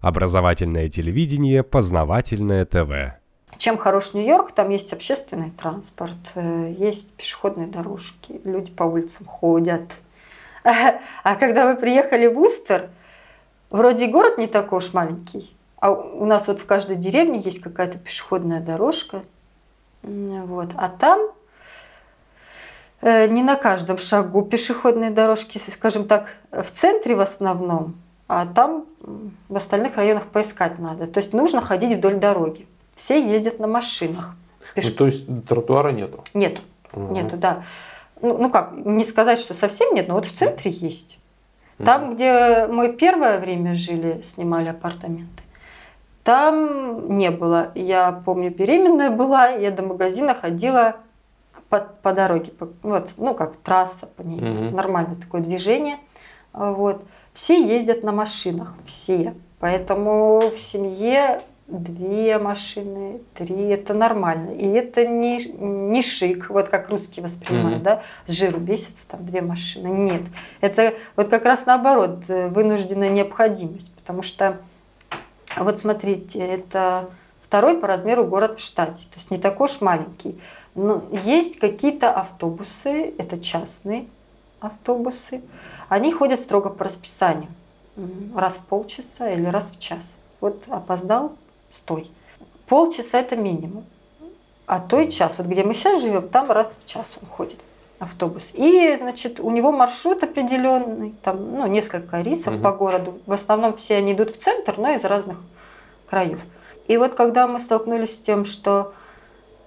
Образовательное телевидение, познавательное ТВ. Чем хорош Нью-Йорк? Там есть общественный транспорт, э, есть пешеходные дорожки, люди по улицам ходят. А когда вы приехали в Устер, вроде город не такой уж маленький, а у нас вот в каждой деревне есть какая-то пешеходная дорожка. Вот. А там э, не на каждом шагу пешеходные дорожки, скажем так, в центре в основном, а там в остальных районах поискать надо. То есть нужно ходить вдоль дороги. Все ездят на машинах. Пеш... Ну, то есть тротуара нету? Нету. Угу. Нету, да. Ну, ну как, не сказать, что совсем нет, но вот в центре есть. Там, угу. где мы первое время жили, снимали апартаменты, там не было. Я помню, беременная была, я до магазина ходила по, по дороге. По, вот, ну, как трасса по ней. Угу. Нормальное такое движение. Вот. Все ездят на машинах, все. Поэтому в семье две машины, три, это нормально. И это не, не шик, вот как русские воспринимают, mm-hmm. да, с жиру бесится, там две машины. Нет, это вот как раз наоборот, э, вынужденная необходимость, потому что, вот смотрите, это второй по размеру город в штате, то есть не такой уж маленький. Но есть какие-то автобусы, это частные автобусы, они ходят строго по расписанию. Раз в полчаса или раз в час. Вот опоздал, стой. Полчаса это минимум. А то и час. Вот где мы сейчас живем, там раз в час он ходит автобус. И, значит, у него маршрут определенный, там, ну, несколько рейсов угу. по городу. В основном все они идут в центр, но из разных краев. И вот когда мы столкнулись с тем, что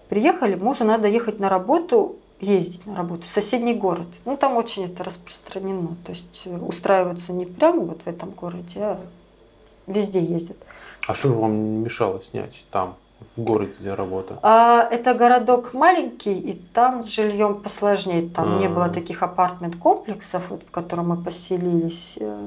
приехали, мужу надо ехать на работу, ездить на работу в соседний город. Ну, там очень это распространено. То есть э, устраиваются не прямо вот в этом городе, а везде ездят. А что вам мешало снять там, в городе для работы? А, это городок маленький, и там с жильем посложнее. Там А-а-а. не было таких апартмент-комплексов, вот, в котором мы поселились. Э,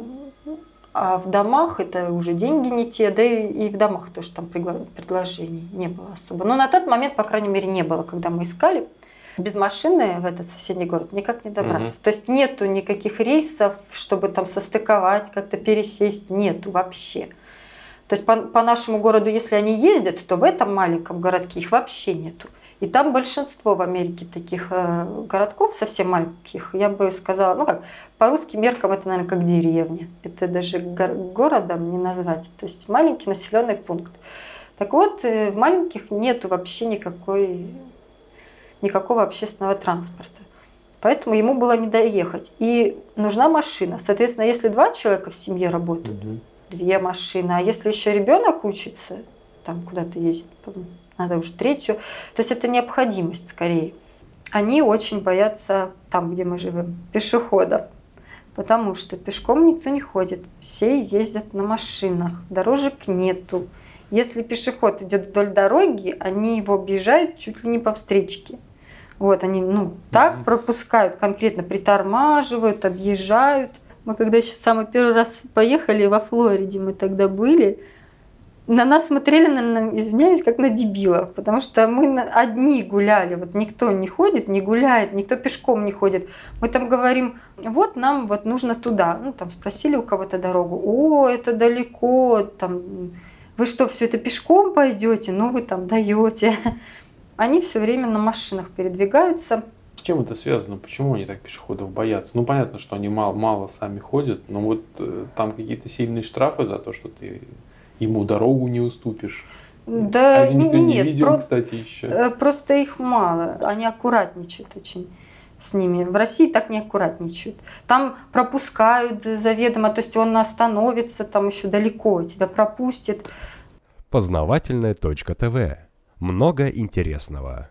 а в домах это уже деньги не те, да и, и в домах тоже там предложений не было особо. Но на тот момент, по крайней мере, не было, когда мы искали без машины в этот соседний город никак не добраться. Угу. То есть нету никаких рейсов, чтобы там состыковать, как-то пересесть, нету вообще. То есть по, по нашему городу, если они ездят, то в этом маленьком городке их вообще нету. И там большинство в Америке таких э, городков, совсем маленьких, я бы сказала, ну как, по русским меркам это, наверное, как деревня. Это даже го- городом не назвать. То есть маленький населенный пункт. Так вот, э, в маленьких нету вообще никакой никакого общественного транспорта. Поэтому ему было не доехать. И нужна машина. Соответственно, если два человека в семье работают, угу. две машины. А если еще ребенок учится, там куда-то ездит, надо уже третью. То есть это необходимость скорее. Они очень боятся там, где мы живем, пешеходов. Потому что пешком никто не ходит. Все ездят на машинах. Дорожек нету. Если пешеход идет вдоль дороги, они его объезжают чуть ли не по встречке. Вот они, ну, так пропускают, конкретно притормаживают, объезжают. Мы когда еще самый первый раз поехали во Флориде, мы тогда были, на нас смотрели, на, извиняюсь, как на дебилов, потому что мы одни гуляли, вот никто не ходит, не гуляет, никто пешком не ходит. Мы там говорим, вот нам вот нужно туда. Ну, там спросили у кого-то дорогу, о, это далеко, там, вы что, все это пешком пойдете? Ну, вы там даете они все время на машинах передвигаются. С чем это связано? Почему они так пешеходов боятся? Ну, понятно, что они мало, мало сами ходят, но вот э, там какие-то сильные штрафы за то, что ты ему дорогу не уступишь. Да а никто нет, не видел, про- кстати, еще. Э, просто их мало, они аккуратничают очень с ними. В России так не аккуратничают. Там пропускают заведомо, то есть он остановится, там еще далеко, тебя пропустит. Познавательная точка ТВ много интересного.